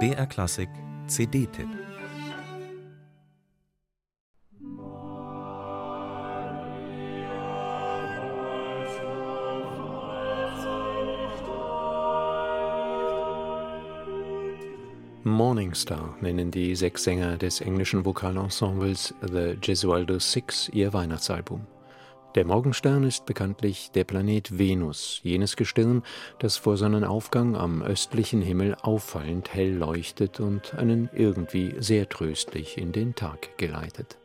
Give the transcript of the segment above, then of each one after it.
BR Klassik CD-Tipp Morning Star nennen die sechs Sänger des englischen Vokalensembles The Gesualdo Six ihr Weihnachtsalbum. Der Morgenstern ist bekanntlich der Planet Venus, jenes Gestirn, das vor Sonnenaufgang am östlichen Himmel auffallend hell leuchtet und einen irgendwie sehr tröstlich in den Tag geleitet.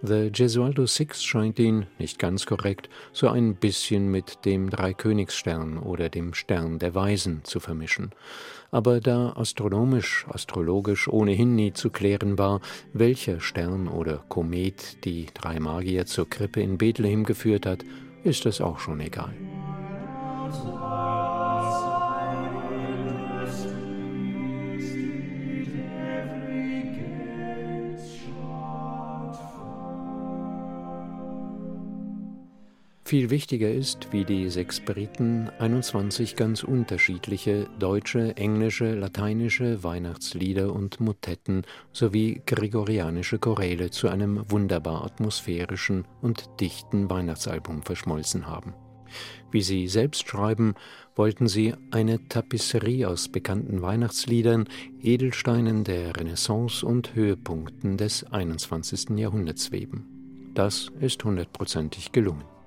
The Gesualdo Six scheint ihn, nicht ganz korrekt, so ein bisschen mit dem Dreikönigsstern oder dem Stern der Weisen zu vermischen. Aber da astronomisch, astrologisch ohnehin nie zu klären war, welcher Stern oder Komet die drei Magier zur Krippe in Bethlehem geführt hat, ist es auch schon egal. Viel wichtiger ist, wie die sechs Briten 21 ganz unterschiedliche deutsche, englische, lateinische Weihnachtslieder und Motetten sowie gregorianische Choräle zu einem wunderbar atmosphärischen und dichten Weihnachtsalbum verschmolzen haben. Wie sie selbst schreiben, wollten sie eine Tapisserie aus bekannten Weihnachtsliedern, Edelsteinen der Renaissance und Höhepunkten des 21. Jahrhunderts weben. Das ist hundertprozentig gelungen.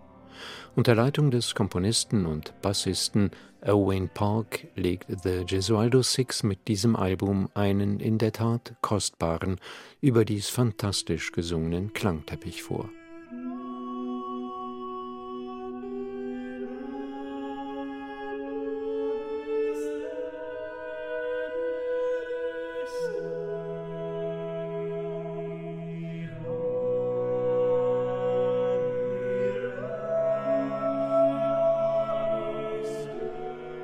Unter Leitung des Komponisten und Bassisten Owain Park legt The Gesualdo Six mit diesem Album einen in der Tat kostbaren, überdies fantastisch gesungenen Klangteppich vor.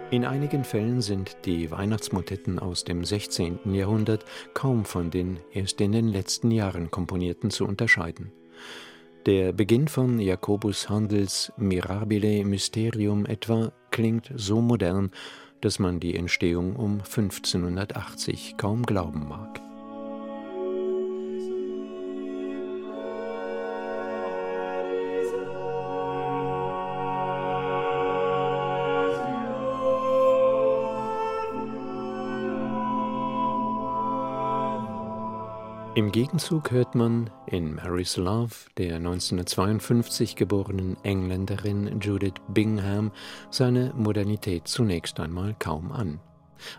In einigen Fällen sind die Weihnachtsmotetten aus dem 16. Jahrhundert kaum von den erst in den letzten Jahren komponierten zu unterscheiden. Der Beginn von Jakobus Handels Mirabile Mysterium etwa klingt so modern, dass man die Entstehung um 1580 kaum glauben mag. Im Gegenzug hört man in Mary's Love der 1952 geborenen Engländerin Judith Bingham seine Modernität zunächst einmal kaum an.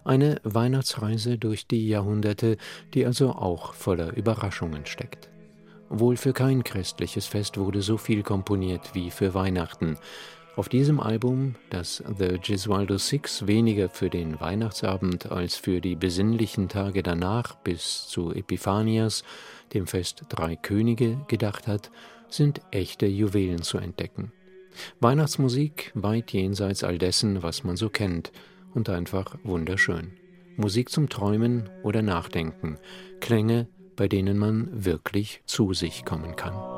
Eine Weihnachtsreise durch die Jahrhunderte, die also auch voller Überraschungen steckt. Wohl für kein christliches Fest wurde so viel komponiert wie für Weihnachten, auf diesem Album, das The Gesualdo Six weniger für den Weihnachtsabend als für die besinnlichen Tage danach bis zu Epiphanias, dem Fest Drei Könige, gedacht hat, sind echte Juwelen zu entdecken. Weihnachtsmusik weit jenseits all dessen, was man so kennt, und einfach wunderschön. Musik zum Träumen oder Nachdenken, Klänge, bei denen man wirklich zu sich kommen kann.